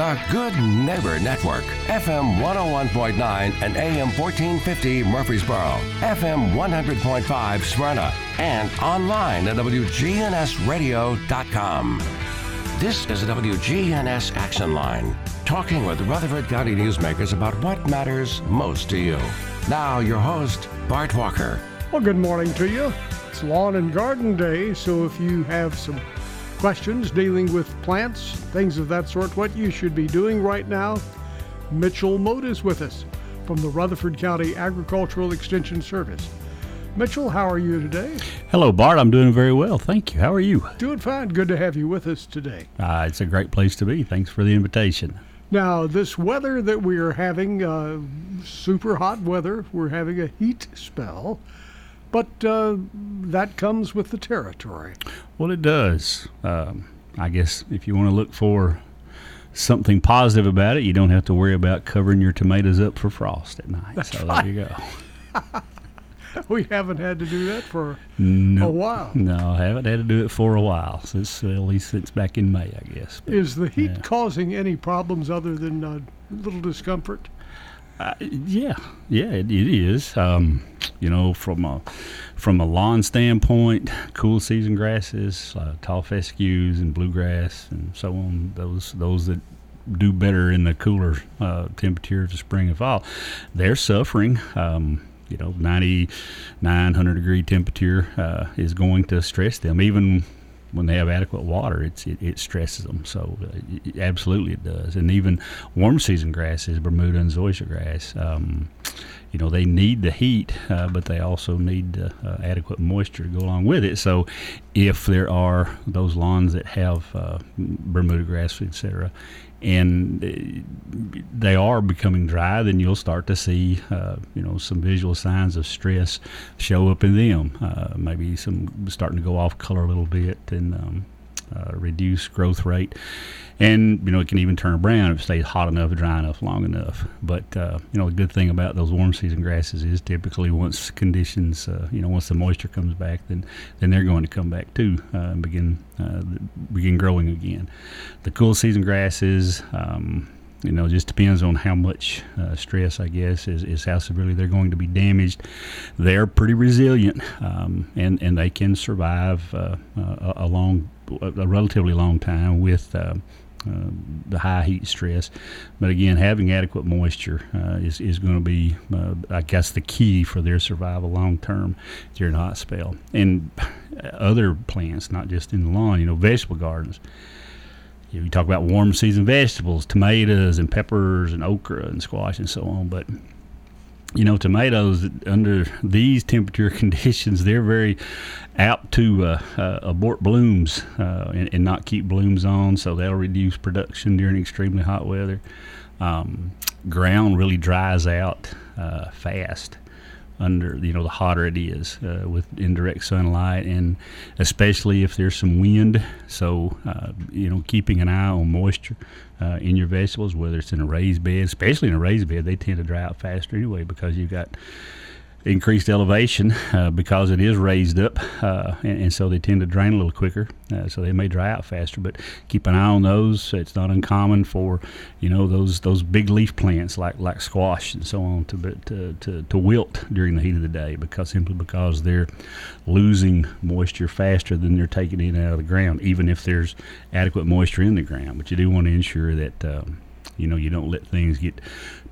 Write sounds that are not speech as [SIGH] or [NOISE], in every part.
the Good Neighbor Network, FM 101.9 and AM 1450 Murfreesboro, FM 100.5 Smyrna, and online at WGNSradio.com. This is the WGNS Action Line, talking with Rutherford County newsmakers about what matters most to you. Now, your host, Bart Walker. Well, good morning to you. It's Lawn and Garden Day, so if you have some questions dealing with plants, things of that sort, what you should be doing right now, Mitchell Mote is with us from the Rutherford County Agricultural Extension Service. Mitchell, how are you today? Hello, Bart. I'm doing very well. Thank you. How are you? Doing fine. Good to have you with us today. Uh, it's a great place to be. Thanks for the invitation. Now, this weather that we are having, uh, super hot weather, we're having a heat spell, but uh, that comes with the territory. Well, it does. Um, I guess if you want to look for something positive about it, you don't have to worry about covering your tomatoes up for frost at night. That's so right. there you go. [LAUGHS] We haven't had to do that for No, a while. no, I haven't had to do it for a while. Since uh, at least since back in May, I guess. But, Is the heat Yeah. causing any problems other than a little discomfort? Uh, yeah, yeah, it, it is. Um, you know, from a from a lawn standpoint, cool season grasses, uh, tall fescues and bluegrass and so on. Those those that do better in the cooler uh, temperatures of spring and fall, they're suffering. Um, you know, 99, 100 degree temperature uh, is going to stress them. Even when they have adequate water, it's it, it stresses them. So uh, y- absolutely it does. And even warm season grasses, Bermuda and zoysia grass, um, you know, they need the heat, uh, but they also need uh, uh, adequate moisture to go along with it. So if there are those lawns that have uh, Bermuda grass, etc., and uh, they are becoming dry, then you'll start to see, uh, you know, some visual signs of stress show up in them. Uh, maybe some starting to go off color a little bit and um, uh, reduce growth rate. And you know, it can even turn brown if it stays hot enough, dry enough, long enough. But uh, you know, the good thing about those warm season grasses is typically once conditions, uh, you know, once the moisture comes back, then then they're going to come back too uh, and begin uh, begin growing again. The cool season grasses. Um, you know, just depends on how much uh, stress, I guess, is, is how severely they're going to be damaged. They're pretty resilient, um, and and they can survive uh, uh, a long, a relatively long time with. Uh, uh, the high heat stress, but again, having adequate moisture uh, is, is going to be, uh, I guess, the key for their survival long term during a hot spell. And [SIGHS] other plants, not just in the lawn, you know, vegetable gardens. You talk about warm season vegetables, tomatoes and peppers and okra and squash and so on, but you know, tomatoes under these temperature [LAUGHS] conditions, they're very apt to uh, uh, abort blooms uh, and, and not keep blooms on, so that'll reduce production during extremely hot weather. Um, ground really dries out uh, fast under you know the hotter it is uh, with indirect sunlight and especially if there's some wind so uh, you know keeping an eye on moisture uh, in your vegetables whether it's in a raised bed especially in a raised bed they tend to dry out faster anyway because you've got increased elevation uh, because it is raised up, uh, and, and so they tend to drain a little quicker. Uh, so they may dry out faster. But keep an eye on those. It's not uncommon for you know those those big leaf plants like like squash and so on to to to, to wilt during the heat of the day because simply because they're losing moisture faster than they're taking it out of the ground, even if there's adequate moisture in the ground. But you do want to ensure that. Um, you know, you don't let things get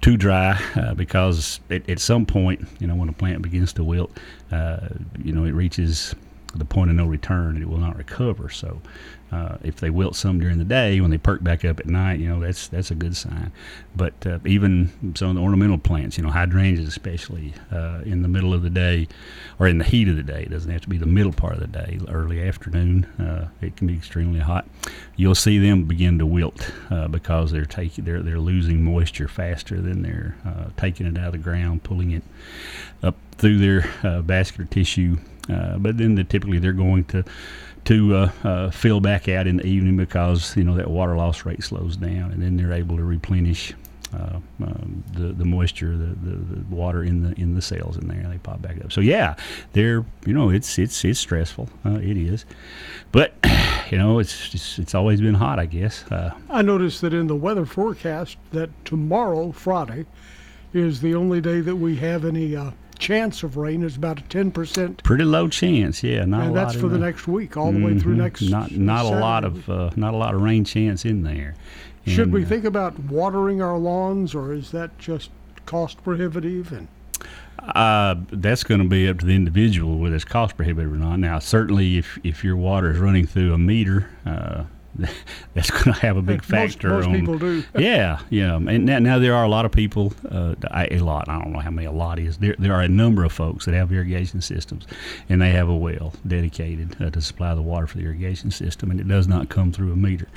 too dry uh, because at, at some point, you know, when a plant begins to wilt, uh, you know, it reaches the point of no return and it will not recover. So, uh, if they wilt some during the day, when they perk back up at night, you know, that's that's a good sign. But uh, even some of the ornamental plants, you know, hydrangeas especially, uh, in the middle of the day or in the heat of the day, it doesn't have to be the middle part of the day, early afternoon, uh, it can be extremely hot. You'll see them begin to wilt uh, because they're taking they're they're losing moisture faster than they're uh, taking it out of the ground, pulling it up through their vascular tissue. Uh, but then typically they're going to to uh, uh, fill back out in the evening because you know that water loss rate slows down, and then they're able to replenish uh, um, the the moisture, the, the, the water in the in the cells in there, and they pop back up. So yeah, they're you know it's it's it's stressful. Uh, it is, but you know, it's just, it's always been hot, I guess. Uh, I noticed that in the weather forecast that tomorrow, Friday, is the only day that we have any chance of rain. is about a ten percent, pretty low chance. Yeah, not and that's for the next week, all the way through Mhm. next. Not not a lot of uh, not a lot of rain chance in there. Should we uh, think about watering our lawns, or is that just cost prohibitive? And Uh, that's going to be up to the individual whether it's cost prohibitive or not. Now, certainly, if if your water is running through a meter, uh, [LAUGHS] that's going to have a big most, factor most on. people do. [LAUGHS] yeah, yeah, and now, now there are a lot of people. Uh, I- a lot. I don't know how many a lot is. There there are a number of folks that have irrigation systems, and they have a well dedicated uh, to supply the water for the irrigation system, and it does not come through a meter.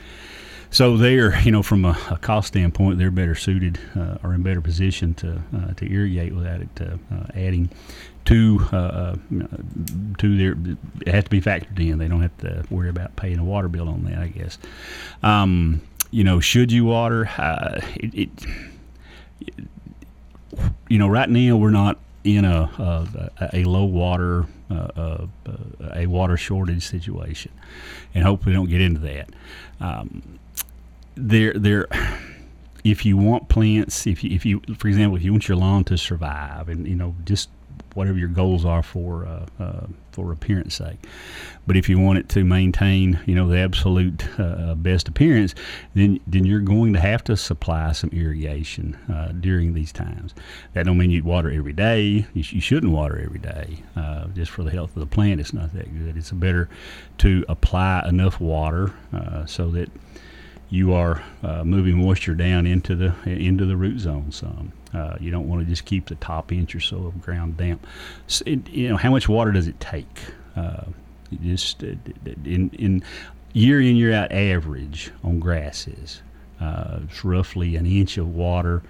So they're, you know, from a, a cost standpoint, they're better suited uh, or in better position to uh, to irrigate without it uh, uh, adding to uh, uh, to their. It has to be factored in. They don't have to worry about paying a water bill on that. I guess. Um, you know, should you water? Uh, it, it you know, right now we're not in a a, a low water uh, uh, a water shortage situation, and hopefully don't get into that. Um, there, there. If you want plants, if you, if you, for example, if you want your lawn to survive, and you know, just whatever your goals are for uh, uh, for appearance sake, but if you want it to maintain, you know, the absolute uh, best appearance, then then you're going to have to supply some irrigation uh, during these times. That don't mean you'd water every day. You, sh- you shouldn't water every day, uh, just for the health of the plant. It's not that good. It's better to apply enough water uh, so that you are uh, moving moisture down into the into the root zone some. Uh, you don't want to just keep the top inch or so of ground damp. S it, you know, how much water does it take? Uh, just uh, in in year in year out average on grasses, uh, it's roughly an inch of water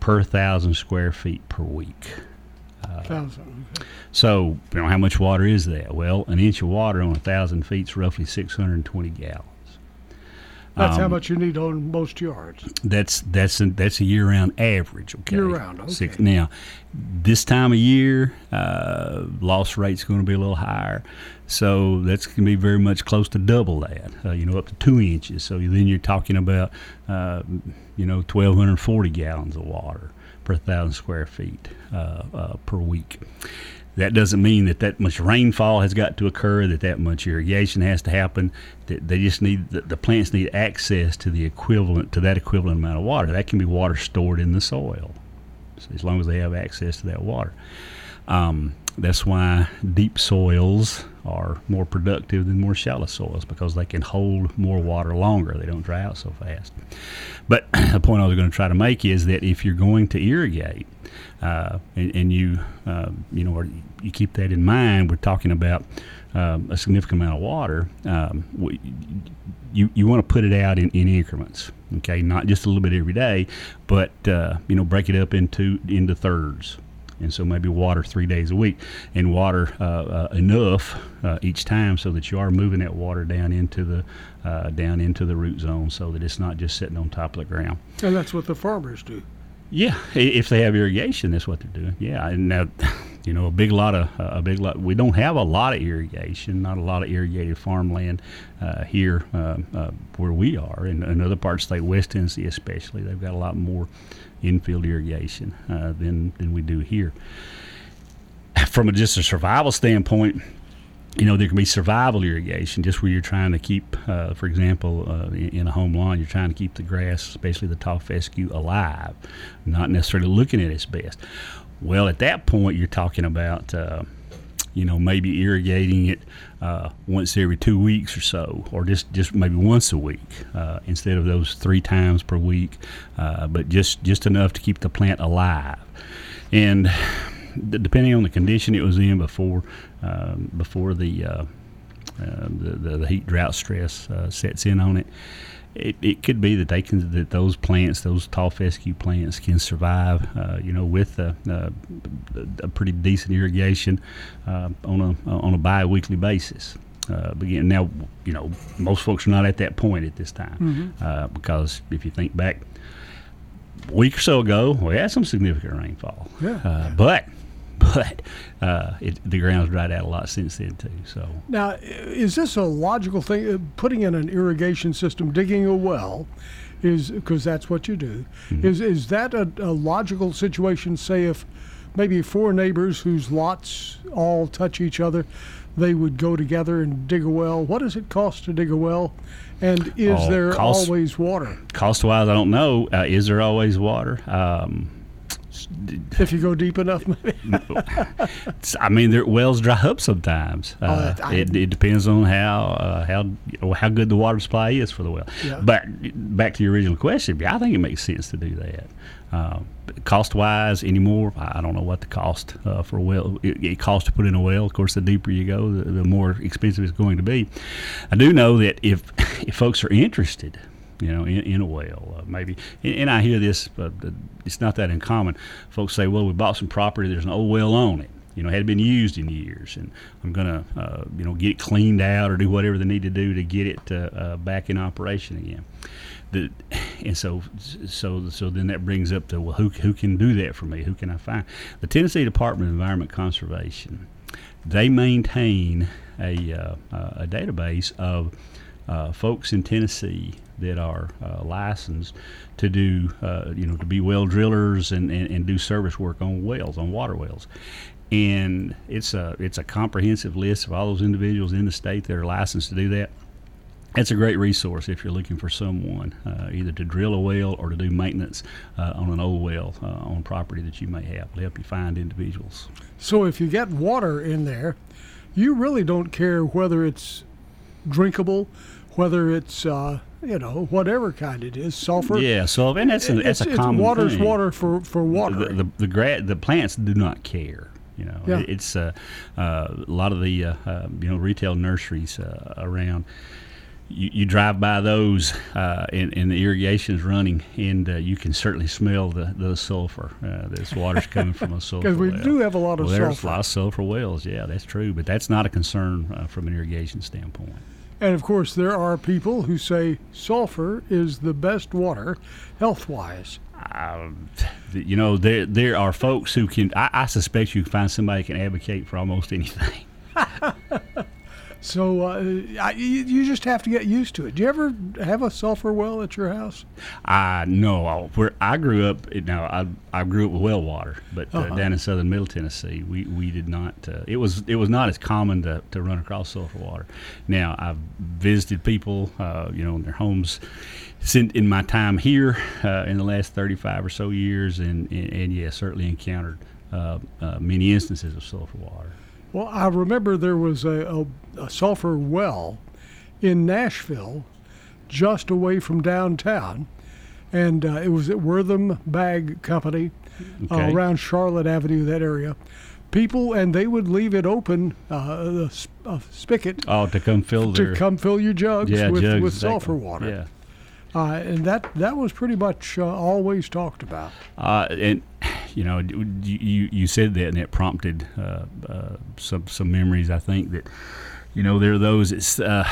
per thousand square feet per week. Thousand. So, you know, how much water is that? Well, an inch of water on a thousand feet is roughly 620 gallons. That's how Um, much you need on most yards. That's that's a, that's a year-round average. Okay, Year-round, okay. Six, now, this time of year, uh, loss rate's going to be a little higher, so that's going to be very much close to double that. Uh, you know, up to two inches. So then you're talking about, uh, you know, 1,240 gallons of water per thousand square feet uh, uh, per week. That doesn't mean that that much rainfall has got to occur, that that much irrigation has to happen. That they just need the, the plants need access to the equivalent to that equivalent amount of water. That can be water stored in the soil, so as long as they have access to that water. Um, that's why deep soils are more productive than more shallow soils because they can hold more water longer. They don't dry out so fast. But [CLEARS THROAT] the point I was going to try to make is that if you're going to irrigate, uh, and, and you uh, you know you keep that in mind, we're talking about um, a significant amount of water. Um, we, you you want to put it out in, in increments, okay? Not just a little bit every day, but uh, you know break it up into into thirds. And so maybe water three days a week, and water uh, uh, enough uh, each time so that you are moving that water down into the uh, down into the root zone, so that it's not just sitting on top of the ground. And that's what the farmers do. Yeah, if they have irrigation, that's what they're doing. Yeah, and now, [LAUGHS] you know, a big lot of a big lot. We don't have a lot of irrigation, not a lot of irrigated farmland uh, here uh, uh, where we are, in, in other parts of the state, West Tennessee especially. They've got a lot more infield irrigation uh, than than we do here. From a, just a survival standpoint, you know, there can be survival irrigation, just where you're trying to keep, uh, for example, uh, in, a home lawn, you're trying to keep the grass, especially the tall fescue, alive, not necessarily looking at its best. Well, at that point, you're talking about, uh, you know, maybe irrigating it uh, once every two weeks or so, or just, just maybe once a week uh, instead of those three times per week, uh, but just, just enough to keep the plant alive. And depending on the condition it was in before um, before the, uh, uh, the, the the heat drought stress uh, sets in on it. It, it could be that they can that those plants, those tall fescue plants, can survive, uh, you know, with a, uh, a pretty decent irrigation uh, on a on a bi-weekly basis. Uh, begin now, you know, most folks are not at that point at this time uh, because if you think back a week or so ago, we had some significant rainfall. Yeah. Uh, but [LAUGHS] but uh, it, the ground's dried out a lot since then too. So Now, is this a logical thing? Uh, Putting in an irrigation system, digging a well, is because that's what you do. Is is that a, a logical situation? Say if maybe four neighbors whose lots all touch each other, they would go together and dig a well. What does it cost to dig a well? And is Oh, there cost- always water cost wise, I don't know. Uh, is there always water? Um, if you go deep enough? Maybe? I mean, their wells dry up sometimes. Uh, that- I- it, it depends on how uh, how how good the water supply is for the well. Yeah. But back to your original question, I think it makes sense to do that. Uh, cost wise, anymore, I I don't know what the cost uh, for a well. It, it costs to put in a well. Of course, the deeper you go, the, the more expensive it's going to be. I do know that if [LAUGHS] if folks are interested, you know, in, in a well, uh, maybe. And, and I hear this, but it's not that uncommon. Folks say, "Well, we bought some property. There's an old well on it. You know, it hadn't been used in years, and I'm gonna, uh, you know, get it cleaned out or do whatever they need to do to get it uh, uh, back in operation again." The, and so, so, so then that brings up the well, who who can do that for me? Who can I find? The Tennessee Department of Environment Conservation, they maintain a uh, a database of uh, folks in Tennessee that are uh, licensed to do, uh, you know, to be well drillers and, and, and do service work on wells, on water wells. And it's a it's a comprehensive list of all those individuals in the state that are licensed to do that. That's a great resource if you're looking for someone uh, either to drill a well or to do maintenance uh, on an old well uh, on property that you may have. It'll help you find individuals. So if you get water in there, you really don't care whether it's drinkable, whether it's uh, you know whatever kind it is, sulfur. Yeah, so and that's a, it's, that's a it's common water's thing. water for for water. the the the, gra- the plants do not care. You know, Yeah. It- it's uh, uh, a lot of the uh, uh, you know retail nurseries uh, around. You, you drive by those, uh, and, and the irrigation's running, and uh, you can certainly smell the, the sulfur. Uh, this water's coming from a [LAUGHS] sulfur. Because we well. do have a lot of well, there's sulfur. a lot of sulfur wells. Yeah, that's true, but that's not a concern uh, from an irrigation standpoint. And of course, there are people who say sulfur is the best water health wise. Um, th- you know, there there are folks who can. I, I suspect you can find somebody who can advocate for almost anything. [LAUGHS] So uh, I, you, just have to get used to it. Do you ever have a sulfur well at your house? I know where I grew up. Now I I grew up with well water, but uh, Uh-huh. down in southern Middle Tennessee, we, we did not. Uh, it was it was not as common to, to run across sulfur water. Now I've visited people, uh, you know, in their homes. Since in my time here uh, in the last thirty five or so years, and and, and yeah, certainly encountered uh, uh, many instances of sulfur water. Well, I remember there was a, a, a sulfur well in Nashville, just away from downtown, and uh, it was at Werthan Bag Company, uh, around Charlotte Avenue, that area. People and they would leave it open, uh, the sp- uh, spigot, Oh, to come fill to come fill your jugs yeah with, jugs, with sulfur water. Yeah. Uh, and that that was pretty much uh, always talked about. Uh, and you know, you you- said that, and it prompted uh, uh, some some memories. I think that you know there are those that uh,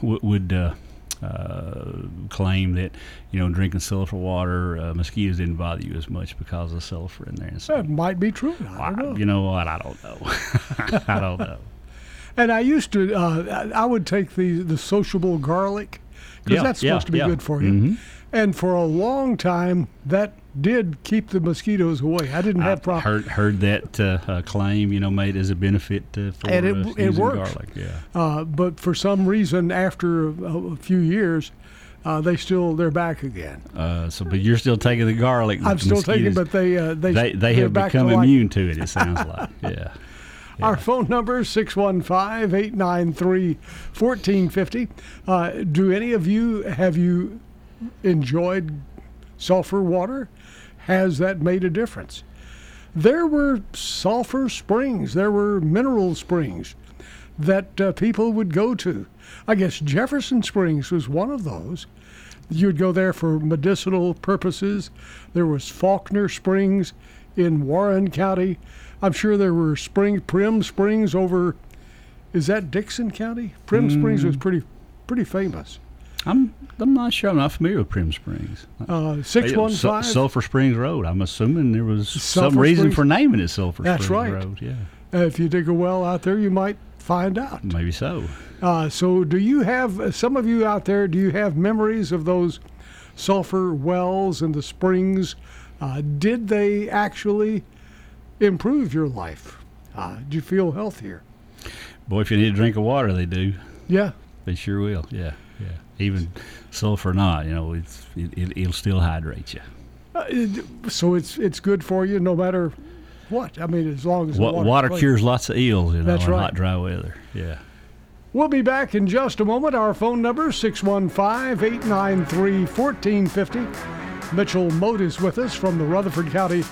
w- would uh, uh, claim that you know drinking sulfur water, uh, mosquitoes didn't bother you as much because of sulfur in there. And so, That might be true. I I- don't know. you know what? I don't know. [LAUGHS] I don't know. [LAUGHS] And I used to, uh, I I would take the the sociable garlic because Yeah, that's yeah, supposed to be yeah. good for you. Mhm. And for a long time, that did keep the mosquitoes away. I didn't have problems. heard heard that uh, uh, claim you know made as a benefit uh, for And it- uh, it worked. garlic. Yeah. Uh, but for some reason, after a, a few years, uh, they still they're back again. Uh, so, but you're still taking the garlic. I'm still taking, but they uh, they they they have to become like- immune to it. It sounds like, [LAUGHS] yeah. Our phone number is 615 893 1450. Uh, Do any of you, have you enjoyed sulfur water? Has that made a difference? There were sulfur springs, there were mineral springs that uh, people would go to. I guess Jefferson Springs was one of those. You'd go there for medicinal purposes. There was Faulkner Springs in Warren County. I'm sure there were spring Primm Springs over. Is that Dickson County? Primm Springs was pretty pretty famous. I'm I'm not sure. I'm not familiar with Primm Springs. Uh, Six Hey, one five. Sulphur Springs Road. I'm assuming there was Sulphur some reason Springs? for naming it Sulphur That's Springs right. Road. Yeah, Uh, if you dig a well out there, you might find out. maybe so. Uh, so, do you have some of you out there? Do you have memories of those sulfur wells and the springs? Uh, did they actually improve your life? Uh, did you feel healthier? Boy, if you need a drink of water, they do. Yeah. They sure will. Yeah, yeah. Even sulfur not, you know, it's it, it, it'll still hydrate you. Uh, it- so it's it's good for you no matter what. I mean, as long as Wa- water clean. cures lots of ills, you know, That's in right. hot, dry weather. Yeah. We'll be back in just a moment. Our phone number 615-893-1450. Mitchell Mote is with us from the Rutherford County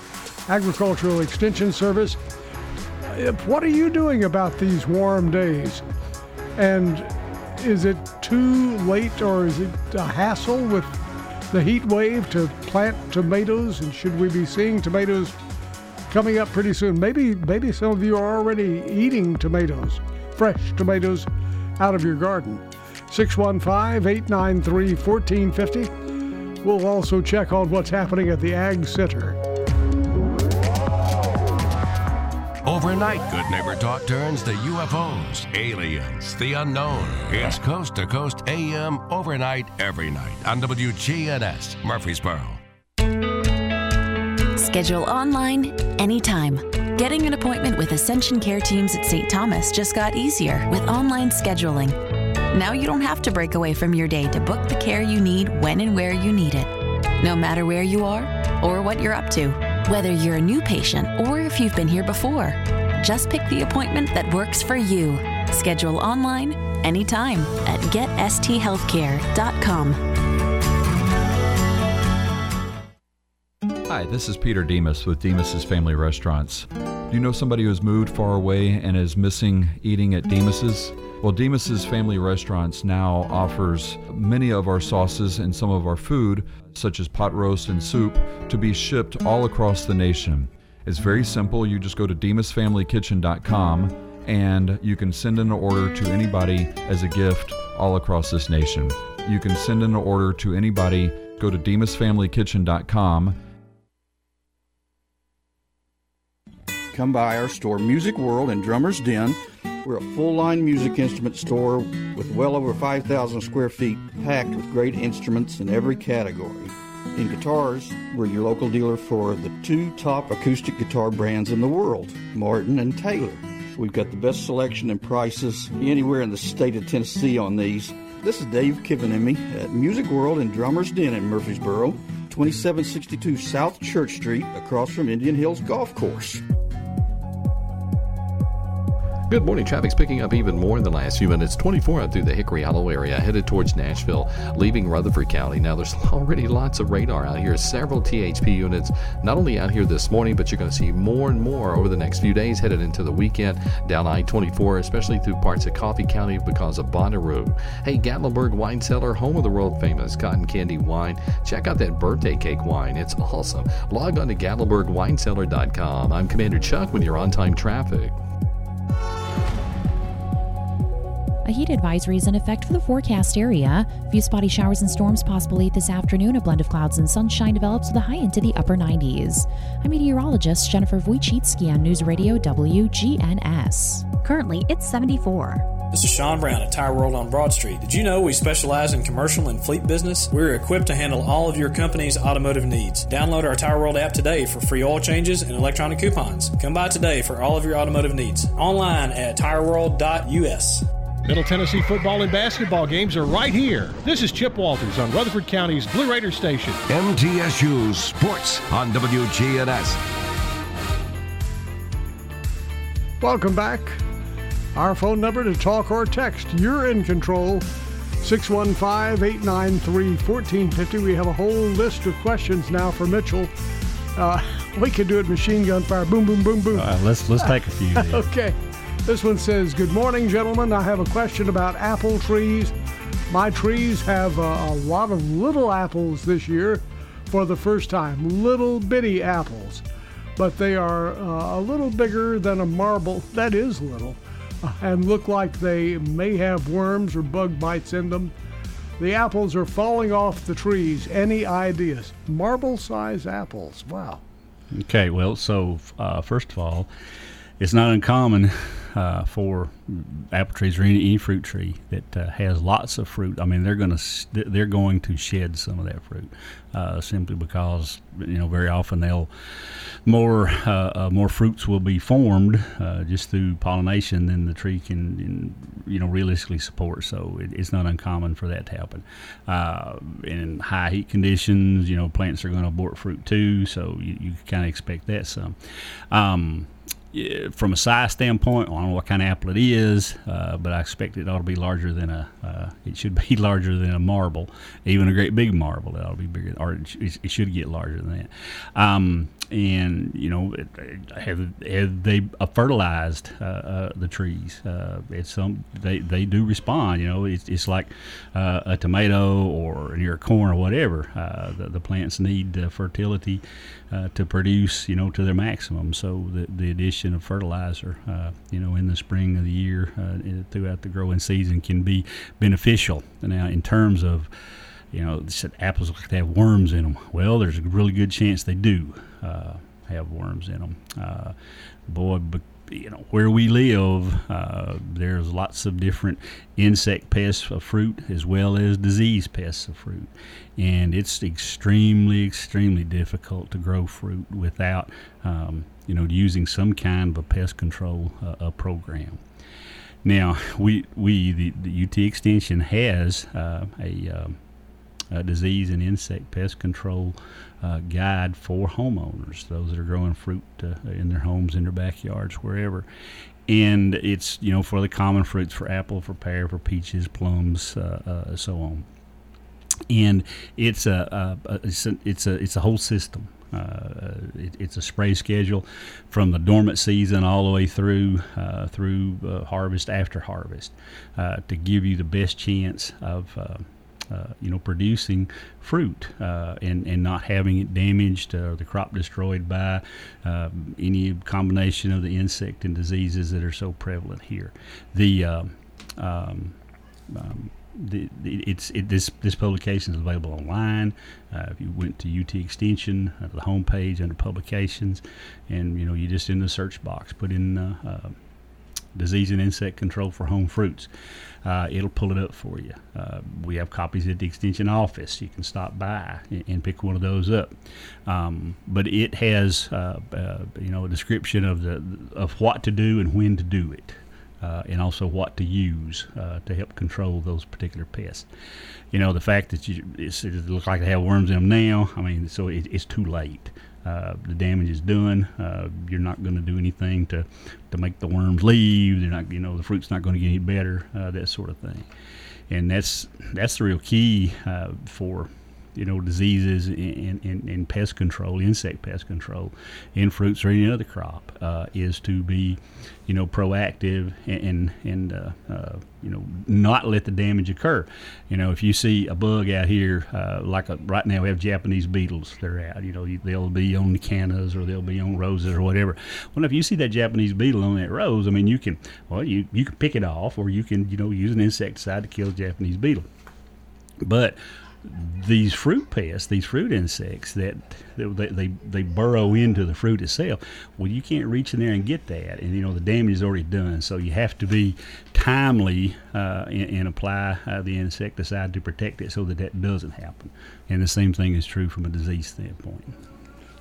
Agricultural Extension Service. What are you doing about these warm days? And is it too late or is it a hassle with the heat wave to plant tomatoes? And should we be seeing tomatoes coming up pretty soon? Maybe maybe some of you are already eating tomatoes, fresh tomatoes out of your garden. 615-893-1450. We'll also check on what's happening at the Ag Center. Overnight, Good Neighbor Talk turns to UFOs, aliens, the unknown. It's Coast to Coast AM overnight every night on WGNS Murfreesboro. Schedule online anytime. Getting an appointment with Ascension Care Teams at St. Thomas just got easier with online scheduling. Now you don't have to break away from your day to book the care you need when and where you need it. No matter where you are or what you're up to, whether you're a new patient or if you've been here before, just pick the appointment that works for you. Schedule online anytime at getsthealthcare.com. Hi, this is Peter Demos with Demos's Family Restaurants. Do you know somebody who's moved far away and is missing eating at Demos's? Well, Demos's Family Restaurants now offers many of our sauces and some of our food, such as pot roast and soup, to be shipped all across the nation. It's very simple. You just go to demosfamilykitchen.com and you can send an order to anybody as a gift all across this nation. You can send an order to anybody. Go to demosfamilykitchen.com Come by our store, Music World and Drummer's Den. We're a full line music instrument store with well over 5,000 square feet packed with great instruments in every category. In guitars, we're your local dealer for the two top acoustic guitar brands in the world, Martin and Taylor. We've got the best selection and prices anywhere in the state of Tennessee on these. This is Dave Kivenemy at Music World and Drummer's Den in Murfreesboro, 2762 South Church Street, across from Indian Hills Golf Course. Good morning. Traffic's picking up even more in the last few minutes. 24 out through the Hickory Hollow area, headed towards Nashville, leaving Rutherford County. Now, there's [LAUGHS] already lots of radar out here, several THP units, not only out here this morning, but you're going to see more and more over the next few days headed into the weekend down I 24, especially through parts of Coffee County because of Bonnaroo. Hey, Gatlinburg Wine Cellar, home of the world famous cotton candy wine. Check out that birthday cake wine. It's awesome. Log on to GatlinburgWineCellar.com. I'm Commander Chuck with your on time traffic. A heat advisory is in effect for the forecast area. A few spotty showers and storms possible this afternoon. A blend of clouds and sunshine develops with a high into the upper 90s. I'm meteorologist Jennifer Wojcicki on News Radio WGNS. Currently, it's 74. This is Sean Brown at Tire World on Broad Street. Did you know we specialize in commercial and fleet business? We're equipped to handle all of your company's automotive needs. Download our Tire World app today for free oil changes and electronic coupons. Come by today for all of your automotive needs. Online at tireworld.us. Middle Tennessee football and basketball games are right here. This is Chip Walters on Rutherford County's Blue Raider Station. MTSU Sports on WGNS. Welcome back. Our phone number to talk or text. You're in control. 615-893-1450. We have a whole list of questions now for Mitchell. Uh, [LAUGHS] we could do it machine gun fire. Boom, boom, boom, boom. Uh, let's let's take a few. [LAUGHS] Okay. This one says, Good morning, gentlemen. I have a question about apple trees. My trees have uh, a lot of little apples this year for the first time. Little bitty apples. But they are uh, a little bigger than a marble. That is little. And look like they may have worms or bug bites in them. The apples are falling off the trees. Any ideas? Marble size apples. Wow. Okay, well, so uh, first of all, it's not uncommon uh, for apple trees or any, any fruit tree that uh, has lots of fruit. I mean, they're going to they're going to shed some of that fruit uh, simply because you know very often they'll more uh, uh, more fruits will be formed uh, just through pollination than the tree can, you know realistically support. So it, it's not uncommon for that to happen. in high heat conditions, you know, plants are going to abort fruit too. So you, you kind of expect that some. Um, from a size standpoint, I don't know what kind of apple it is, uh, but I expect it ought to be larger than a. Uh, it should [LAUGHS] be larger than a marble, even a great big marble. It ought to be bigger, or it, it should get larger than that. Um, and you know have, have they fertilized uh, uh, the trees? Uh, it's some they, they do respond you know it's, it's like uh, a tomato or near corn or whatever uh, the, the, plants need fertility to produce you know to their maximum. So the, the addition of fertilizer you know in the spring of the year throughout the growing season can be beneficial. Now in terms of you know, they said apples look like they have worms in them. Well, there's a really good chance they do uh, have worms in them. Uh, boy, but you know where we live, uh, there's lots of different insect pests of fruit as well as disease pests of fruit, and it's extremely, extremely difficult to grow fruit without, um, you know, using some kind of a pest control uh, program. Now, we we the, the UT Extension has uh, a um, uh, disease and insect pest control uh, guide for homeowners, those that are growing fruit uh, in their homes, in their backyards, wherever. And it's you know for the common fruits, for apple, for pear, for peaches, plums, uh, uh, so on. And it's a, a, it's a it's a it's a whole system. Uh, it, it's a spray schedule from the dormant season all the way through uh, through uh, harvest after harvest to give you the best chance of you know, producing fruit uh, and, and not having it damaged or the crop destroyed by um, any combination of the insect and diseases that are so prevalent here. The um, um, um the, the, it's it, this this publication is available online. Uh, if you went to UT Extension, uh, the homepage under publications, and you know you just in the search box put in uh, uh disease and insect control for home fruits uh, it'll pull it up for you. Uh, we have copies at the extension office. You can stop by and, and pick one of those up. Um, but it has, uh, uh you know, a description of the of what to do and when to do it. Uh, and also what to use uh, to help control those particular pests. You know, the fact that you, it looks like they have worms in them now, I mean, so it, it's too late. Uh, the damage is done. Uh, you're not going to do anything to, to make the worms leave. They're not, you know, the fruit's not going to get any better. Uh, that sort of thing, and that's that's the real key uh, for you know diseases and, and, and pest control, insect pest control in fruits or any other crop uh, is to be you know proactive and and uh, uh, you know not let the damage occur. You know if you see a bug out here uh, like a, right now we have Japanese beetles they're out. You know they'll be on the cannas or they'll be on roses or whatever. Well if you see that Japanese beetle on that rose, I mean you can well you you can pick it off or you can you know use an insecticide to kill the Japanese beetle. But these fruit pests, these fruit insects that they, they, they burrow into the fruit itself. Well, you can't reach in there and get that, and you know the damage is already done. So you have to be timely uh, and, and, apply uh, the insecticide to protect it so that that doesn't happen. And the same thing is true from a disease standpoint.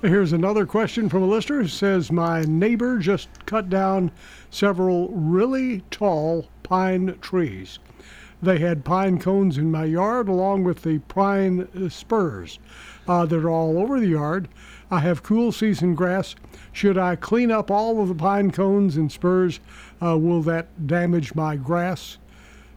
Here's another question from a listener who says, My neighbor just cut down several really tall pine trees. They had pine cones in my yard along with the pine spurs uh, that are all over the yard. I have cool season grass. Should I clean up all of the pine cones and spurs? Uh, will that damage my grass?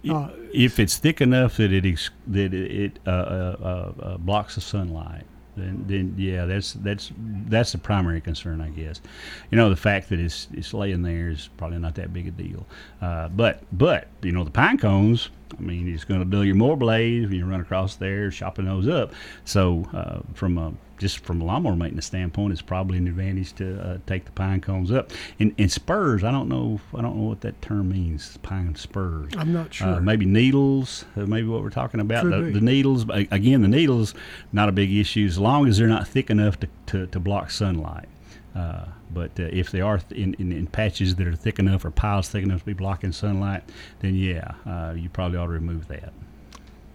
Uh, if it's thick enough that it ex- that it uh, uh, uh, blocks the sunlight, then, then yeah, that's that's that's the primary concern, I guess. You know, the fact that it's it's laying there is probably not that big a deal. Uh, but but you know, the pine cones, I mean, it's going to dull your mower blades when you run across there, chopping those up. So, uh, from a just from a lawnmower maintenance standpoint, it's probably an advantage to uh, take the pine cones up. And, and spurs, I don't know, I don't know what that term means. Pine spurs. I'm not sure. Uh, maybe needles, uh, maybe what we're talking about. The, the needles, again, the needles, not a big issue as long as they're not thick enough to, to, to block sunlight. Uh, but uh, if they are th- in, in, in patches that are thick enough or piles thick enough to be blocking sunlight, then yeah, uh, you probably ought to remove that.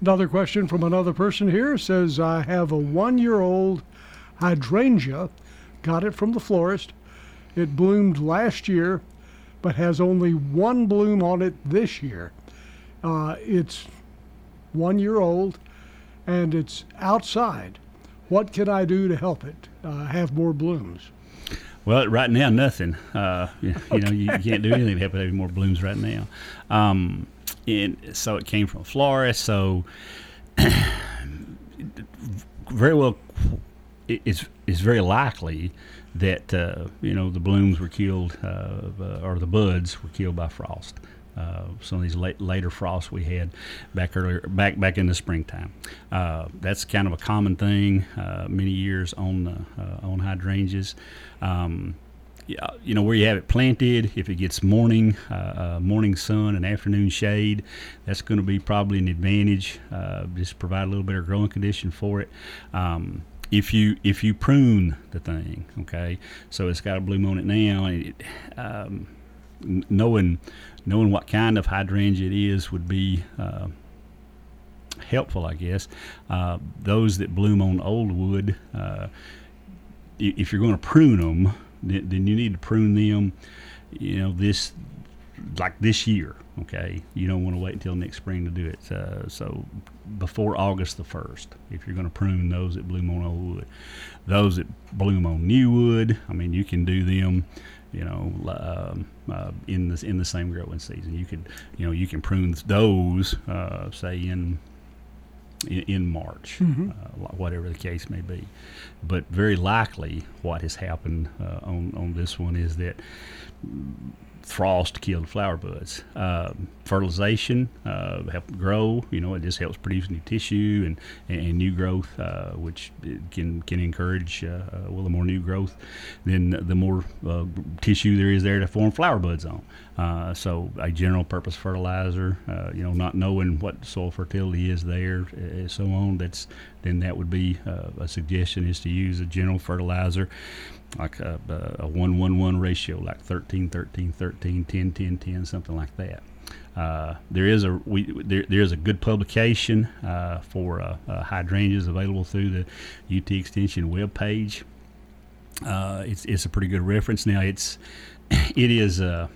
Another question from another person here says, I have a one year old hydrangea, got it from the florist. It bloomed last year, but has only one bloom on it this year. Uh, it's one year old and it's outside. What can I do to help it uh, have more blooms? Well, right now, nothing. Uh, you, you know, you, you can't do anything to help it have more blooms right now. Um, and so it came from a florist. So [CLEARS THROAT] very well, it's it's very likely that uh, you know the blooms were killed uh, uh, or the buds were killed by frost. Uh, some of these late, later frosts we had back earlier, back back in the springtime. Uh, that's kind of a common thing uh, many years on the, uh, on hydrangeas. Um, you know where you have it planted. If it gets morning uh, uh, morning sun and afternoon shade, that's going to be probably an advantage. Uh, just provide a little better growing condition for it. Um, if you if you prune the thing, okay, so it's got a bloom on it now, it, um, knowing knowing what kind of hydrangea it is would be uh, helpful, I guess. Uh, those that bloom on old wood, uh, if you're going to prune them, then, then you need to prune them. You know this like this year. Okay, you don't want to wait until next spring to do it. Uh, so before August the first, if you're going to prune those that bloom on old wood, those that bloom on new wood, I mean, you can do them. You know, um, uh, in the in the same growing season, you could, you know, you can prune those, uh, say in in, in March, Mhm. uh, whatever the case may be. But very likely, what has happened uh, on on this one is that frost kill the flower buds. Um fertilization uh, help grow. You know, it just helps produce new tissue and, and, and new growth, uh, which can can encourage. Uh, uh, well, the more new growth, then the more uh, tissue there is there to form flower buds on. Uh, so, a general purpose fertilizer. Uh, you know, not knowing what soil fertility is there, uh, so on. That's then that would be uh, a suggestion is to use a general fertilizer like a, a 1 1 1 ratio, like 13 13 13, 10 10 10, something like that. Uh, there is a we there, there is a good publication uh, for uh, uh, hydrangeas available through the UT Extension webpage. Uh, it's it's a pretty good reference. Now it's [CLEARS THROAT] it is a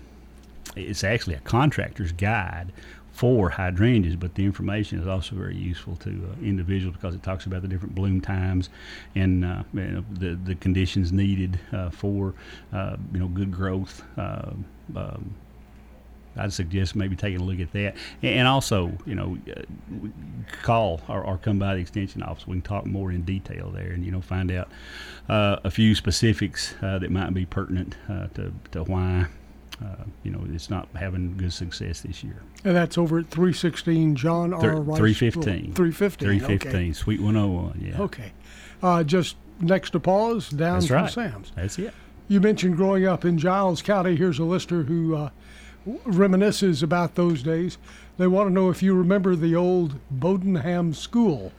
it's actually a contractor's guide for hydrangeas, but the information is also very useful to uh, individuals because it talks about the different bloom times and uh, know, the the conditions needed uh, for uh, you know good growth. Uh, um, I'd suggest maybe taking a look at that, and and also, you know, uh, call or, or come by the extension office. We can talk more in detail there, and you know, find out a few specifics that might be pertinent to to why uh, you know it's not having good success this year. And that's over at 316 John R. Rice. Three fifteen. 315. Three fifteen. Suite one oh one. Yeah. Okay. Uh, just next to Paws, down That's from right. Sam's. That's it. You mentioned growing up in Giles County. Here's a listener who uh, reminisces about those days. They want to know if you remember the old Bodenham School.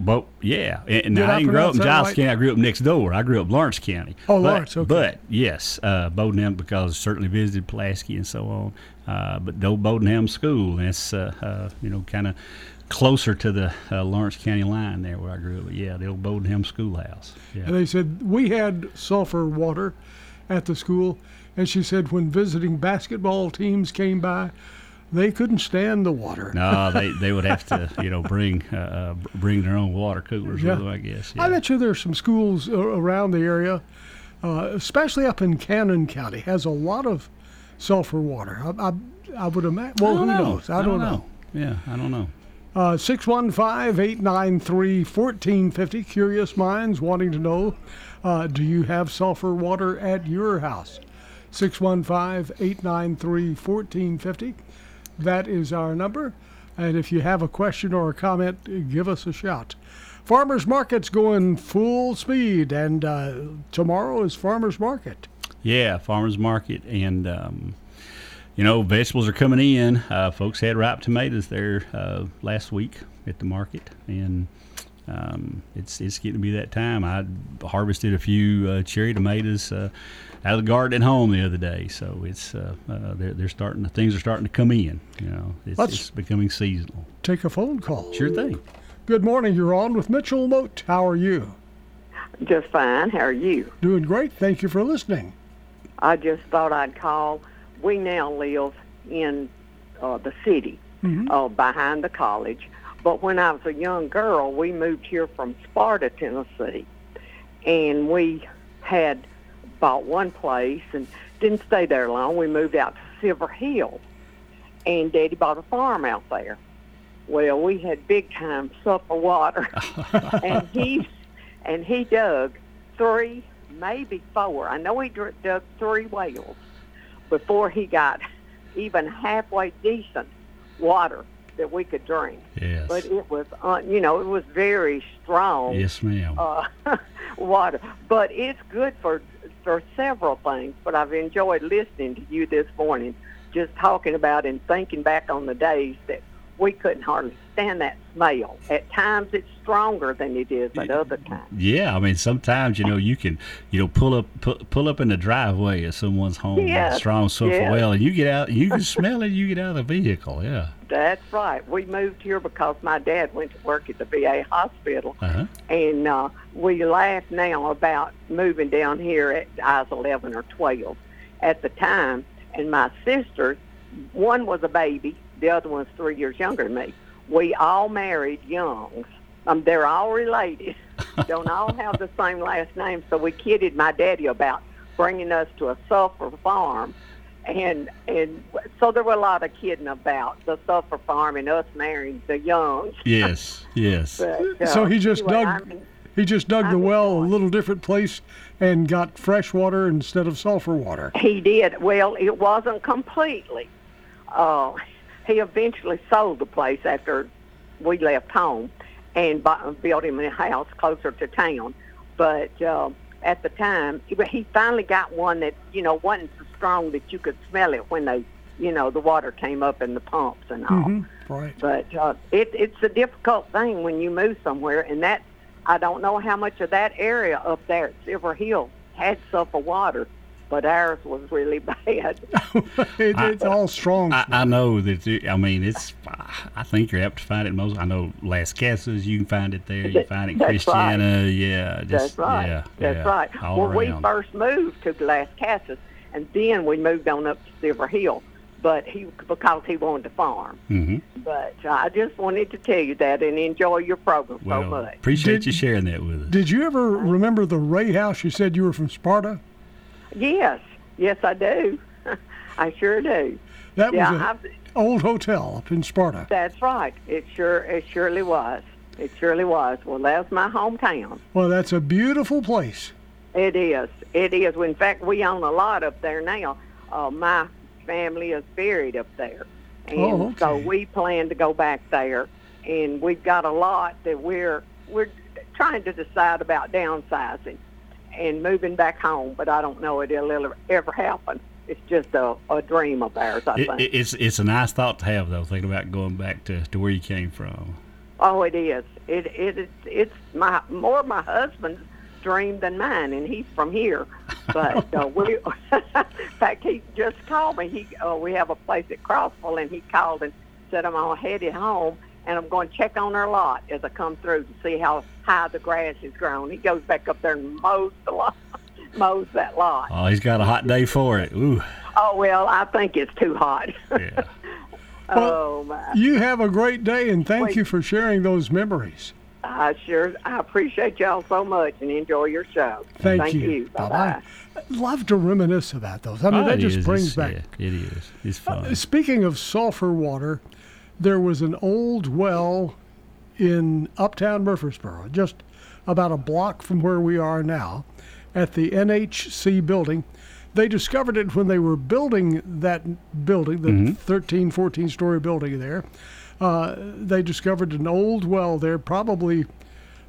But yeah, and, and Did I I didn't grow up in Giles right? County. I grew up next door. I grew up Lawrence County. Oh, but, Lawrence, okay. But yes, uh, Bodenham because I certainly visited Pulaski and so on. Uh, but the old Bodenham School, that's uh, uh, you know kind of closer to the uh, Lawrence County line there where I grew up. But yeah, the old Bodenham Schoolhouse. Yeah. And they said, We had sulfur water at the school. And she said, when visiting basketball teams came by, they couldn't stand the water. No, they, they would have to you know bring uh, uh, bring their own water coolers Yeah. with them, I guess. I bet you there's some schools around the area, uh, especially up in Cannon County, has a lot of sulfur water. I, I, I would imagine. Well, who know. knows? I, don't know. Yeah, I don't know. Uh, 615-893-1450. Curious minds wanting to know, uh, do you have sulfur water at your house? 615-893-1450. That is our number. And if you have a question or a comment, give us a shout. Farmers Market's going full speed, and uh, tomorrow is Farmers Market. Yeah, farmers market, and um, you know vegetables are coming in. Uh, folks had ripe tomatoes there uh, last week at the market, and um, it's it's getting to be that time. I harvested a few uh, cherry tomatoes uh, out of the garden at home the other day, so it's uh, uh, they're, they're starting. To, things are starting to come in. You know, it's, Let's- it's becoming seasonal. Take a phone call. Sure thing. Good morning. You're on with Mitchell Mote. How are you? Just fine. How are you? Doing great. Thank you for listening. I just thought I'd call. We now live in uh, the city, uh, behind the college. But when I was a young girl, we moved here from Sparta, Tennessee, and we had bought one place and didn't stay there long. We moved out to Silver Hill, and Daddy bought a farm out there. Well, we had big time sulfur water, [LAUGHS] and he and he dug three, maybe four. I know he dug three wells before he got even halfway decent water that we could drink. Yes. But it was, uh, you know, it was very strong Yes, ma'am. uh, [LAUGHS] water. But it's good for for several things. But I've enjoyed listening to you this morning, just talking about and thinking back on the days that we couldn't hardly stand that smell. At times it's stronger than it is at other times. Yeah, I mean sometimes you know you can you know pull up pull, pull up in the driveway of someone's home with a Yes, strong sulfur yes. well, and you get out, you can [LAUGHS] smell it, you get out of the vehicle. Yeah. That's right. We moved here because my dad went to work at the VA hospital, Uh-huh. and uh, we laugh now about moving down here at I was 11 or 12 at the time, and my sisters, one was a baby, the other one's three years younger than me. We all married Youngs. Um, they're all related. [LAUGHS] Don't all have the same last name, so we kidded my daddy about bringing us to a sulfur farm. And and so there were a lot of kidding about the sulfur farm and us marrying the Youngs. Yes. Yes. [LAUGHS] But, uh, so he just anyway, dug. I'm- he just dug the I'm well a little different place and got fresh water instead of sulfur water. He did. Well, it wasn't completely. Uh, he eventually sold the place after we left home and bought, built him a house closer to town. But uh, at the time, he- finally got one that, you know, wasn't so strong that you could smell it when they, you know, the water came up in the pumps and all. Mhm, Right. But uh, it, it's a difficult thing when you move somewhere, and that I don't know how much of that area up there at Silver Hill had sulfur water, but ours was really [LAUGHS] bad. [LAUGHS] It, it's all strong. I, I know that. it- I mean, it's. I think you're apt to find it most. I know Las Casas. You can find it there. You find it in that's Christiana. Yeah. Just, That's right. Yeah. That's yeah, right. All well, we first moved to Las Casas, and then we moved on up to Silver Hill. But he because he wanted to farm. hmm But I just wanted to tell you that and enjoy your program so much. appreciate Did- you sharing that with us. Did you ever remember the Ray House? You said you were from Sparta. Yes, yes, I do. [LAUGHS] I sure do. That yeah, was an old hotel up in Sparta. That's right. It sure it surely was. It surely was. Well, that's my hometown. Well, that's a beautiful place. It is. It is. In fact, we own a lot up there now. Uh, my family is buried up there, and Oh, okay. so we plan to go back there. And we've got a lot that we're we're trying to decide about downsizing and moving back home. But I don't know it will ever, ever happen. It's just a, a dream of ours. I It, think. it's it's a nice thought to have though. Thinking about going back to, to where you came from. Oh, it is. It it is. It's my more my husband's dream than mine, and he's from here. But [LAUGHS] uh, we, [LAUGHS] in fact, he just called me. He uh, we have a place at Crossville, and he called and said I'm all headed home, and I'm going to check on our lot as I come through to see how high the grass has grown. He goes back up there and mows the lot, [LAUGHS] mows that lot. Oh, he's got a hot day for it. Ooh. Oh well, I think it's too hot. [LAUGHS] Yeah. oh my. You have a great day, and thank Wait. you for sharing those memories. I sure I appreciate y'all so much and enjoy your show. Thank, you. Bye bye. Love to reminisce about those. I mean, Oh, that just is. brings It's- back. yeah, it is. It's uh, fun. Speaking of sulfur water, there was an old well in uptown Murfreesboro, just about a block from where we are now, at the NHC building. They discovered it when they were building that building, the 13, 14 story building there. Uh, they discovered an old well there, probably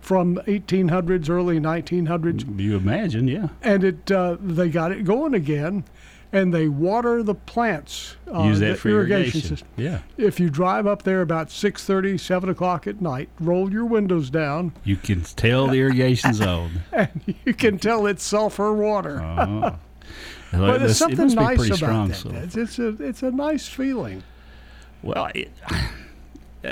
from 1800s, early 1900s. You imagine, yeah. And it uh, they got it going again, and they water the plants. Uh, Use that for irrigation. System. Yeah. If you drive up there about 6:30, 7 o'clock at night, roll your windows down. You can tell the irrigation's [LAUGHS] on. And you can tell it's sulfur water. Uh-huh. [LAUGHS] but there's something it nice about strong, that. so. It's a it's a nice feeling. Well, it,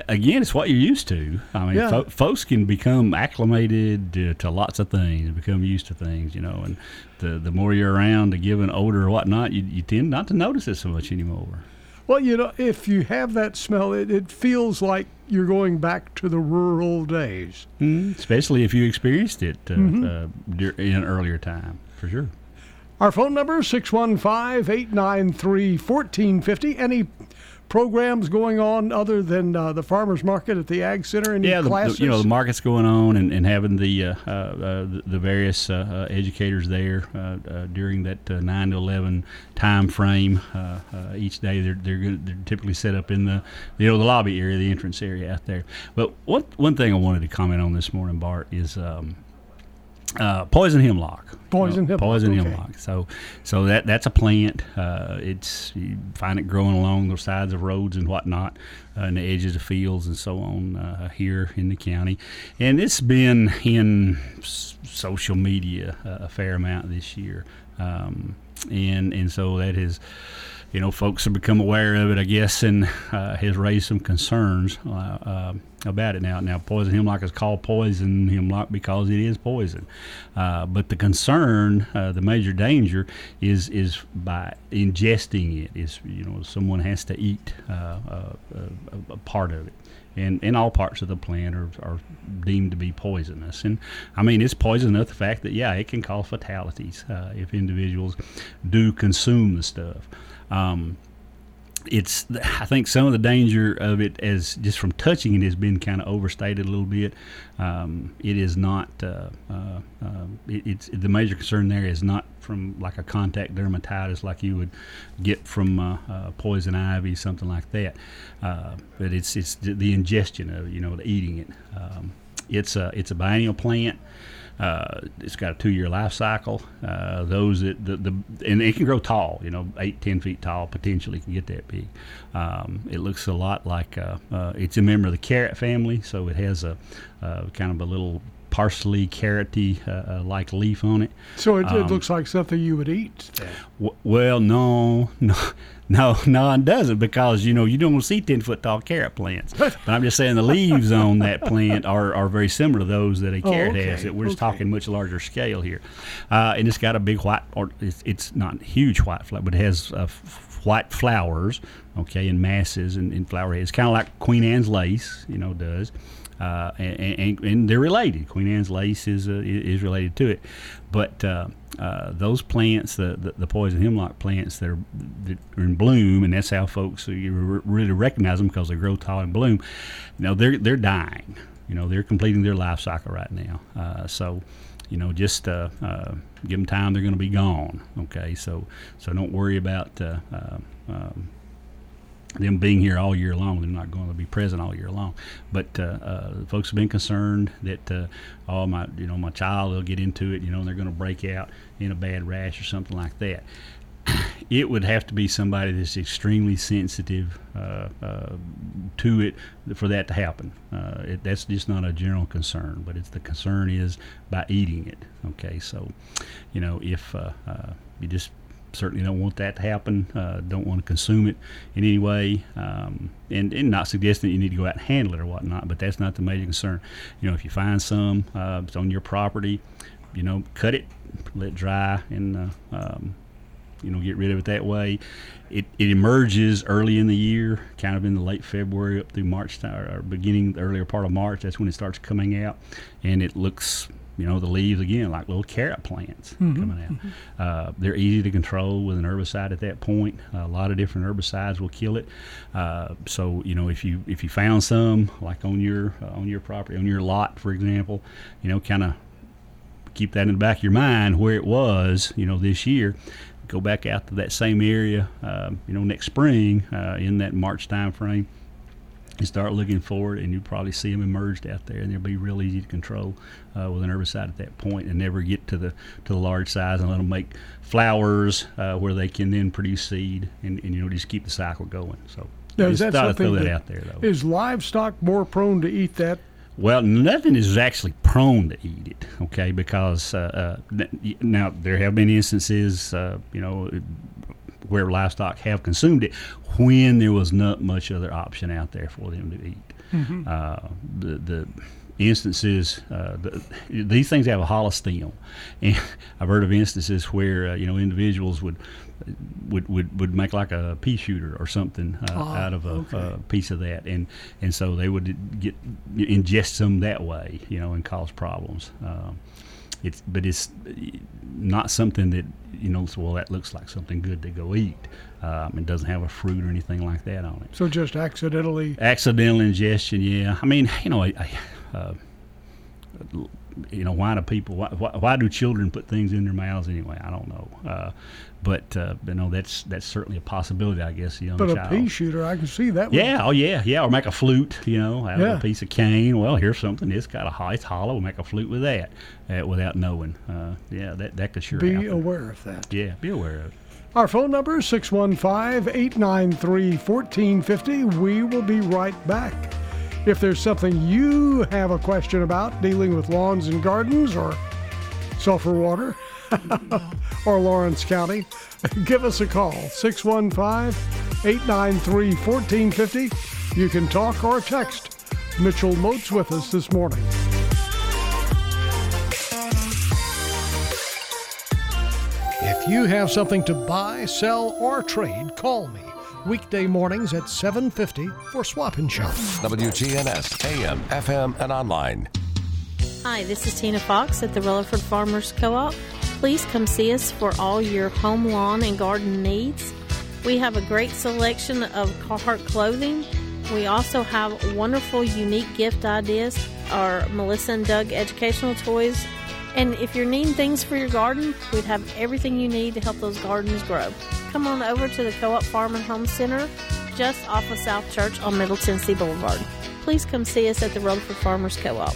again, it's what you're used to. I mean, Yeah. fo- folks can become acclimated to, to lots of things, become used to things, you know. And the the more you're around a given odor or whatnot, you, you tend not to notice it so much anymore. Well, you know, if you have that smell, it, it feels like you're going back to the rural days. Mm, especially if you experienced it uh, Mhm. uh, in an earlier time, for sure. Our phone number is 615-893-1450. Any programs going on other than uh, the farmers market at the Ag Center? Any yeah, the, the- you know the market's going on, and, and having the uh, uh, uh, the- various uh, uh, educators there uh, uh, during that uh, nine to eleven time frame uh, uh, each day. They're they're, gonna, they're typically set up in the you know the lobby area, the entrance area out there. But one one thing I wanted to comment on this morning, Bart, is. Um, uh, poison hemlock. Poison Uh, hemlock, Poison okay. hemlock. So, so that that's a plant. Uh, it's you find it growing along the sides of roads and whatnot, uh, in the edges of fields and so on uh, here in the county, and it's been in s- social media uh, a fair amount this year, um, and and so that has. You know, folks have become aware of it, I guess, and uh, has raised some concerns uh, uh, about it now. Now, poison hemlock is called poison hemlock because it is poison. Uh, but the concern, uh, the major danger, is is by ingesting it. Is you know someone has to eat uh, uh, a, a part of it. And, and all parts of the plant are, are deemed to be poisonous. And I mean, it's poisonous the fact that, yeah, it can cause fatalities uh, if individuals do consume the stuff. Um, it's I think some of the danger of it as just from touching it has been kind of overstated a little bit. Um, it is not. Uh, uh, uh, it, it's the major concern there is not from like a contact dermatitis like you would get from uh, uh, poison ivy, something like that. Uh, but it's it's the, the ingestion of you know, the eating it. Um, it's a it's a biennial plant. Uh, it's got a two-year life cycle. Uh, those that the, the and it can grow tall, you know, eight, ten feet tall, potentially can get that big. Um, it looks a lot like uh, uh, it's a member of the carrot family, so it has a uh, kind of a little parsley carroty uh, uh, like leaf on it. So it, it Um, looks like something you would eat. W- well, no, [LAUGHS] no, no, no, it doesn't because you know you don't see ten foot tall carrot plants. [LAUGHS] but I'm just saying the leaves on that plant are, are very similar to those that a Oh, carrot okay, has. That we're just okay. talking much larger scale here, uh, and it's got a big white, or it's, it's not huge white flower, but it has uh, f- white flowers, okay, in masses and, and flower heads, kind of like Queen Anne's lace, you know, does. Uh, and, and, and they're related. Queen Anne's lace is uh, is related to it, but uh, uh, those plants, the, the the poison hemlock plants that are, that are in bloom, and that's how folks uh, really recognize them because they grow tall and bloom. Know, they're they're dying. You know, they're completing their life cycle right now. So, you know, just uh, uh, give them time; they're going to be gone. Okay, so so don't worry about. Uh, um, them being here all year long. They're not going to be present all year long. But uh, uh, folks have been concerned that uh, oh my you know my child will get into it. You know and they're going to break out in a bad rash or something like that. [CLEARS THROAT] It would have to be somebody that's extremely sensitive uh, uh, to it for that to happen. Uh, it, that's just not a general concern, but it's the concern is by eating it. Okay, so you know if you just certainly don't want that to happen. Uh, don't want to consume it in any way, um, and, and not suggesting that you need to go out and handle it or whatnot. But that's not the major concern. You know, if you find some, uh, it's on your property. You know, cut it, let it dry, and uh, um, you know get rid of it that way. It, it emerges early in the year, kind of in the late February up through March or beginning the earlier part of March. That's when it starts coming out, and it looks. You know the leaves again like little carrot plants Mhm, coming out. Uh, they're easy to control with an herbicide at that point. a lot of different herbicides will kill it. Uh, so you know if you if you found some like on your uh, on your property on your lot, for example, you know kind of keep that in the back of your mind where it was. You know this year, go back out to that same area. Uh, you know next spring uh, in that March time frame you start looking forward, and you probably see them emerged out there, and they'll be real easy to control uh, with an herbicide at that point, and never get to the to the large size and let them make flowers uh, where they can then produce seed, and, and, you know just keep the cycle going. So now, is that something that, that out there though? Is livestock more prone to eat that? Well, nothing is actually prone to eat it, okay? Because uh, uh, now there have been instances, uh, you know, where livestock have consumed it when there was not much other option out there for them to eat. Mm-hmm. Uh, the, the instances, uh, the, these things have a hollow stem, [LAUGHS] and I've heard of instances where uh, you know individuals would would, would, would make like a pea shooter or something uh, oh, out of a, okay. piece of that, and and so they would get ingest some that way, you know, and cause problems. Um, it's but it's not something that you know. Well, that looks like something good to go eat. Um, it doesn't have a fruit or anything like that on it. So just accidentally. Accidental ingestion, yeah. I mean, you know, I, I, uh, you know, why do people? Why, why, do children put things in their mouths anyway? I don't know. Uh, but uh, you know that's that's certainly a possibility, I guess. Young but child. a pea shooter, I can see that. Yeah, one. oh yeah, yeah, or make a flute, you know, out yeah. of a piece of cane. Well, here's something. It's got a high, it's hollow. We'll make a flute with that, uh, without knowing. Uh, yeah, that that could sure be happen. aware of that. Yeah, be aware of it. Our phone number is 615 893 1450. We will be right back. If there's something you have a question about dealing with lawns and gardens or sulfur water [LAUGHS] or Lawrence County, [LAUGHS] give us a call 615 893 1450. You can talk or text. Mitchell Mote's with us this morning. If you have something to buy, sell, or trade, call me weekday mornings at 7:50 for Swap and Shop. WGNS AM, FM, and online. Hi, this is Tina Fox at the Rutherford Farmers Co-op. Please come see us for all your home lawn and garden needs. We have a great selection of Carhartt clothing. We also have wonderful, unique gift ideas. Our Melissa and Doug educational toys and if you're needing things for your garden, we'd have everything you need to help those gardens grow. Come on over to the Co op Farm and Home Center just off of South Church on Middle Tennessee Boulevard. Please come see us at the Rutherford Farmers Co op.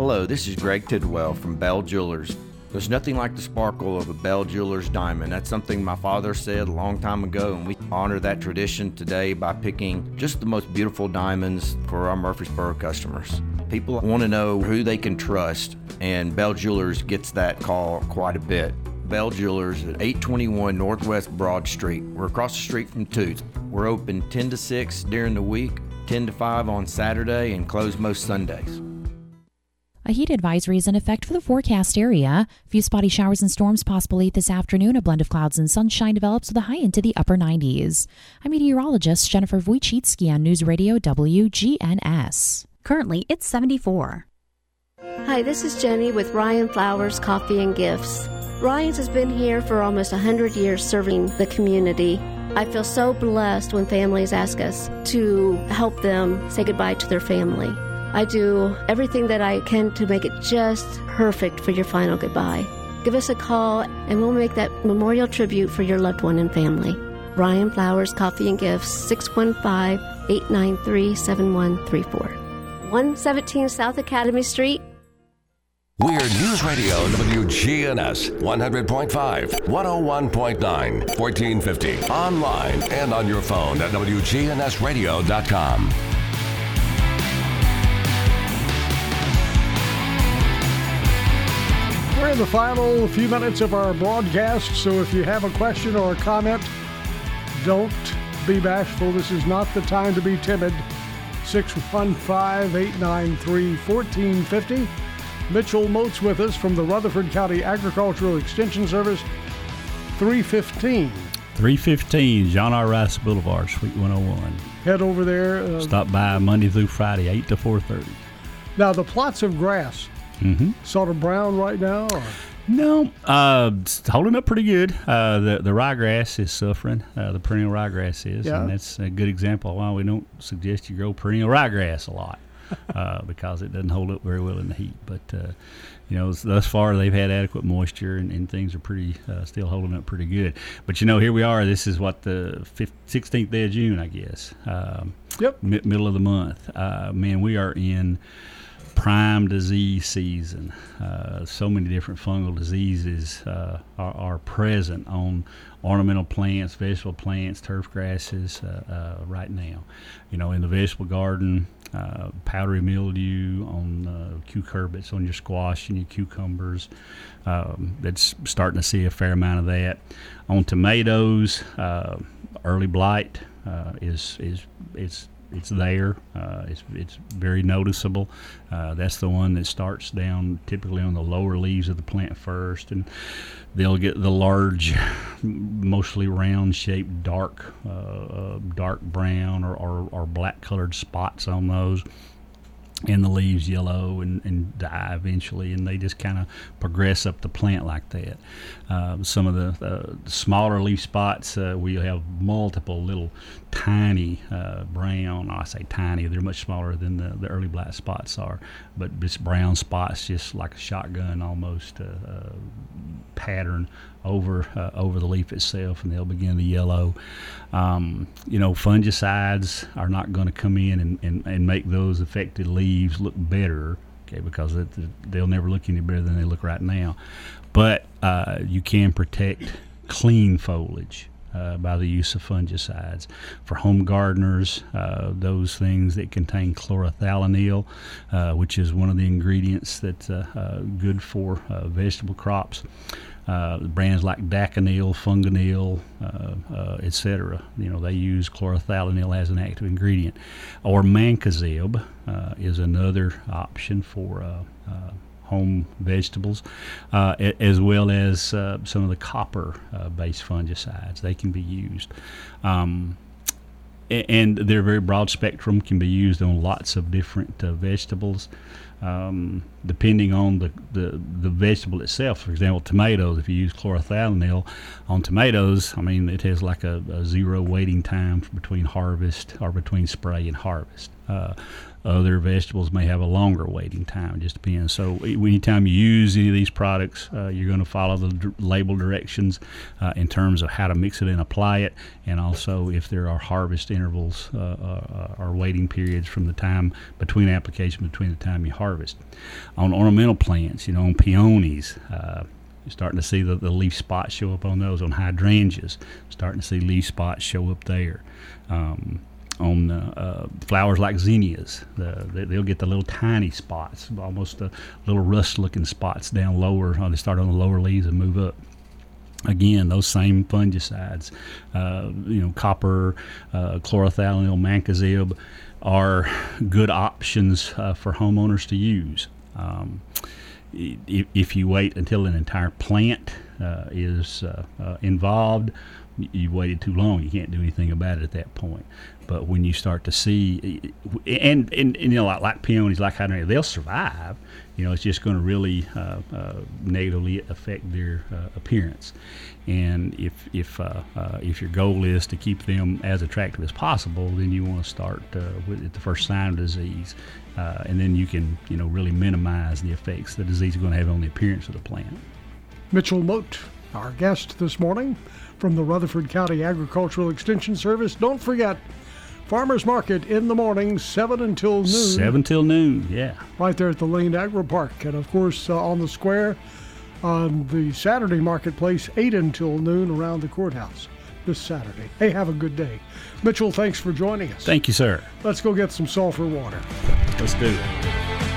Hello, this is Greg Tidwell from Bell Jewelers. There's nothing like the sparkle of a Bell Jewelers diamond. That's something my father said a long time ago, and we honor that tradition today by picking just the most beautiful diamonds for our Murfreesboro customers. People want to know who they can trust, and Bell Jewelers gets that call quite a bit. Bell Jewelers at 821 Northwest Broad Street. We're across the street from Toots. We're open 10 to 6 during the week, 10 to 5 on Saturday, and close most Sundays. A heat advisory is in effect for the forecast area. Few spotty showers and storms possible late this afternoon. A blend of clouds and sunshine develops with a high into the upper 90s. I'm meteorologist Jennifer Wojcicki on News Radio WGNS. Currently, it's 74. Hi, this is Jenny with Rion Flowers Coffee and Gifts. Rion's has been here for almost 100 years serving the community. I feel so blessed when families ask us to help them say goodbye to their family. I do everything that I can to make it just perfect for your final goodbye. Give us a call and we'll make that memorial tribute for your loved one and family. Rion Flowers Coffee and Gifts, 615 893 7134. 117 South Academy Street. We're News Radio WGNS 100.5, 101.9, 1450. Online and on your phone at WGNSradio.com. We're in the final few minutes of our broadcast, so if you have a question or a comment, don't be bashful. This is not the time to be timid. 615 893 1450. Mitchell Mote's with us from the Rutherford County Agricultural Extension Service. 315. 315 John R. Rice Boulevard, Suite 101. head over there. Uh, Stop by Monday through Friday, eight to four thirty. Now the plots of grass, mm-hmm. sort of brown right now. Or? No, uh, holding up pretty good. Uh, the the ryegrass is suffering. Uh, the perennial ryegrass is, yeah. and that's a good example of why we don't suggest you grow perennial ryegrass a lot [LAUGHS] uh, because it doesn't hold up very well in the heat. But uh, you know, thus far they've had adequate moisture and, and things are pretty uh, still holding up pretty good. But you know, here we are. This is what the 16th day of June, I guess. Um, yep. M- middle of the month. Uh, man, we are in prime disease season. Uh, so many different fungal diseases uh, are, are, present on ornamental plants, vegetable plants, turf grasses uh, uh right now. You know, in the vegetable garden, uh, powdery mildew on uh, cucurbits, on your squash and your cucumbers. Um, that's starting to see a fair amount of that. On tomatoes, early blight is is is it's there. Uh, it's it's very noticeable. Uh, that's the one that starts down typically on the lower leaves of the plant first, and they'll get the large, [LAUGHS] mostly round-shaped, dark, uh, uh dark brown or, or, or black-colored spots on those and the leaves yellow and, and die eventually, and they just kind of progress up the plant like that. Uh, some of the uh, smaller leaf spots, uh, we have multiple little tiny uh, brown, I say tiny, they're much smaller than the, the early blight spots are, but just brown spots, just like a shotgun almost uh, pattern over uh, over the leaf itself, and they'll begin to yellow. Um, you know, fungicides are not going to come in and, and, and make those affected leaves look better, okay, because it, they'll never look any better than they look right now. But uh, you can protect clean foliage. Uh, by the use of fungicides. For home gardeners, uh, those things that contain chlorothalonil, uh, which is one of the ingredients that's uh, uh, good for uh, vegetable crops, brands like Daconil, Fungonil, uh, etc. You know, they use chlorothalonil as an active ingredient. Or Mancozeb is another option for home vegetables, as well as some of the copper-based fungicides. They can be used. Um, and they're very broad spectrum, can be used on lots of different vegetables um, depending on the, the, the vegetable itself. For example, tomatoes, if you use chlorothalonil on tomatoes, I mean, it has like a, a zero waiting time between harvest or between spray and harvest. Uh, other vegetables may have a longer waiting time. Just depends. So anytime you use any of these products, uh, you're going to follow the d- label directions uh, in terms of how to mix it and apply it, and also if there are harvest intervals uh, uh or waiting periods from the time between application between the time you harvest. On ornamental plants, you know, on peonies. Uh, you're starting to see the, the leaf spots show up on those. On hydrangeas, starting to see leaf spots show up there. Um, on uh, flowers like zinnias. The, they, will get the little tiny spots, almost the little rust-looking spots down lower. Uh, they start on the lower leaves and move up. Again, those same fungicides, uh, you know, copper, uh, chlorothalonil, mancozeb, are good options uh, for homeowners to use. Um, if, if, you wait until an entire plant uh, is involved, you waited too long. You can't do anything about it at that point. But when you start to see, and, and, and you know, like, like peonies, like hydrangeas, they'll survive. You know, it's just going to really uh, uh, negatively affect their uh, appearance. And if if uh, uh, if your goal is to keep them as attractive as possible, then you want to start uh, with the first sign of disease, and then you can you know really minimize the effects the disease is going to have on the appearance of the plant. Mitchell Mote, our guest this morning from the Rutherford County Agricultural Extension Service. Don't forget Farmers Market in the morning, 7 until noon. 7 till noon, yeah. Right there at the Lane Agri Park. And of course, uh, on the square on the Saturday marketplace, 8 until noon around the courthouse this Saturday. Hey, have a good day. Mitchell, thanks for joining us. Thank you, sir. Let's go get some sulfur water. Let's do it.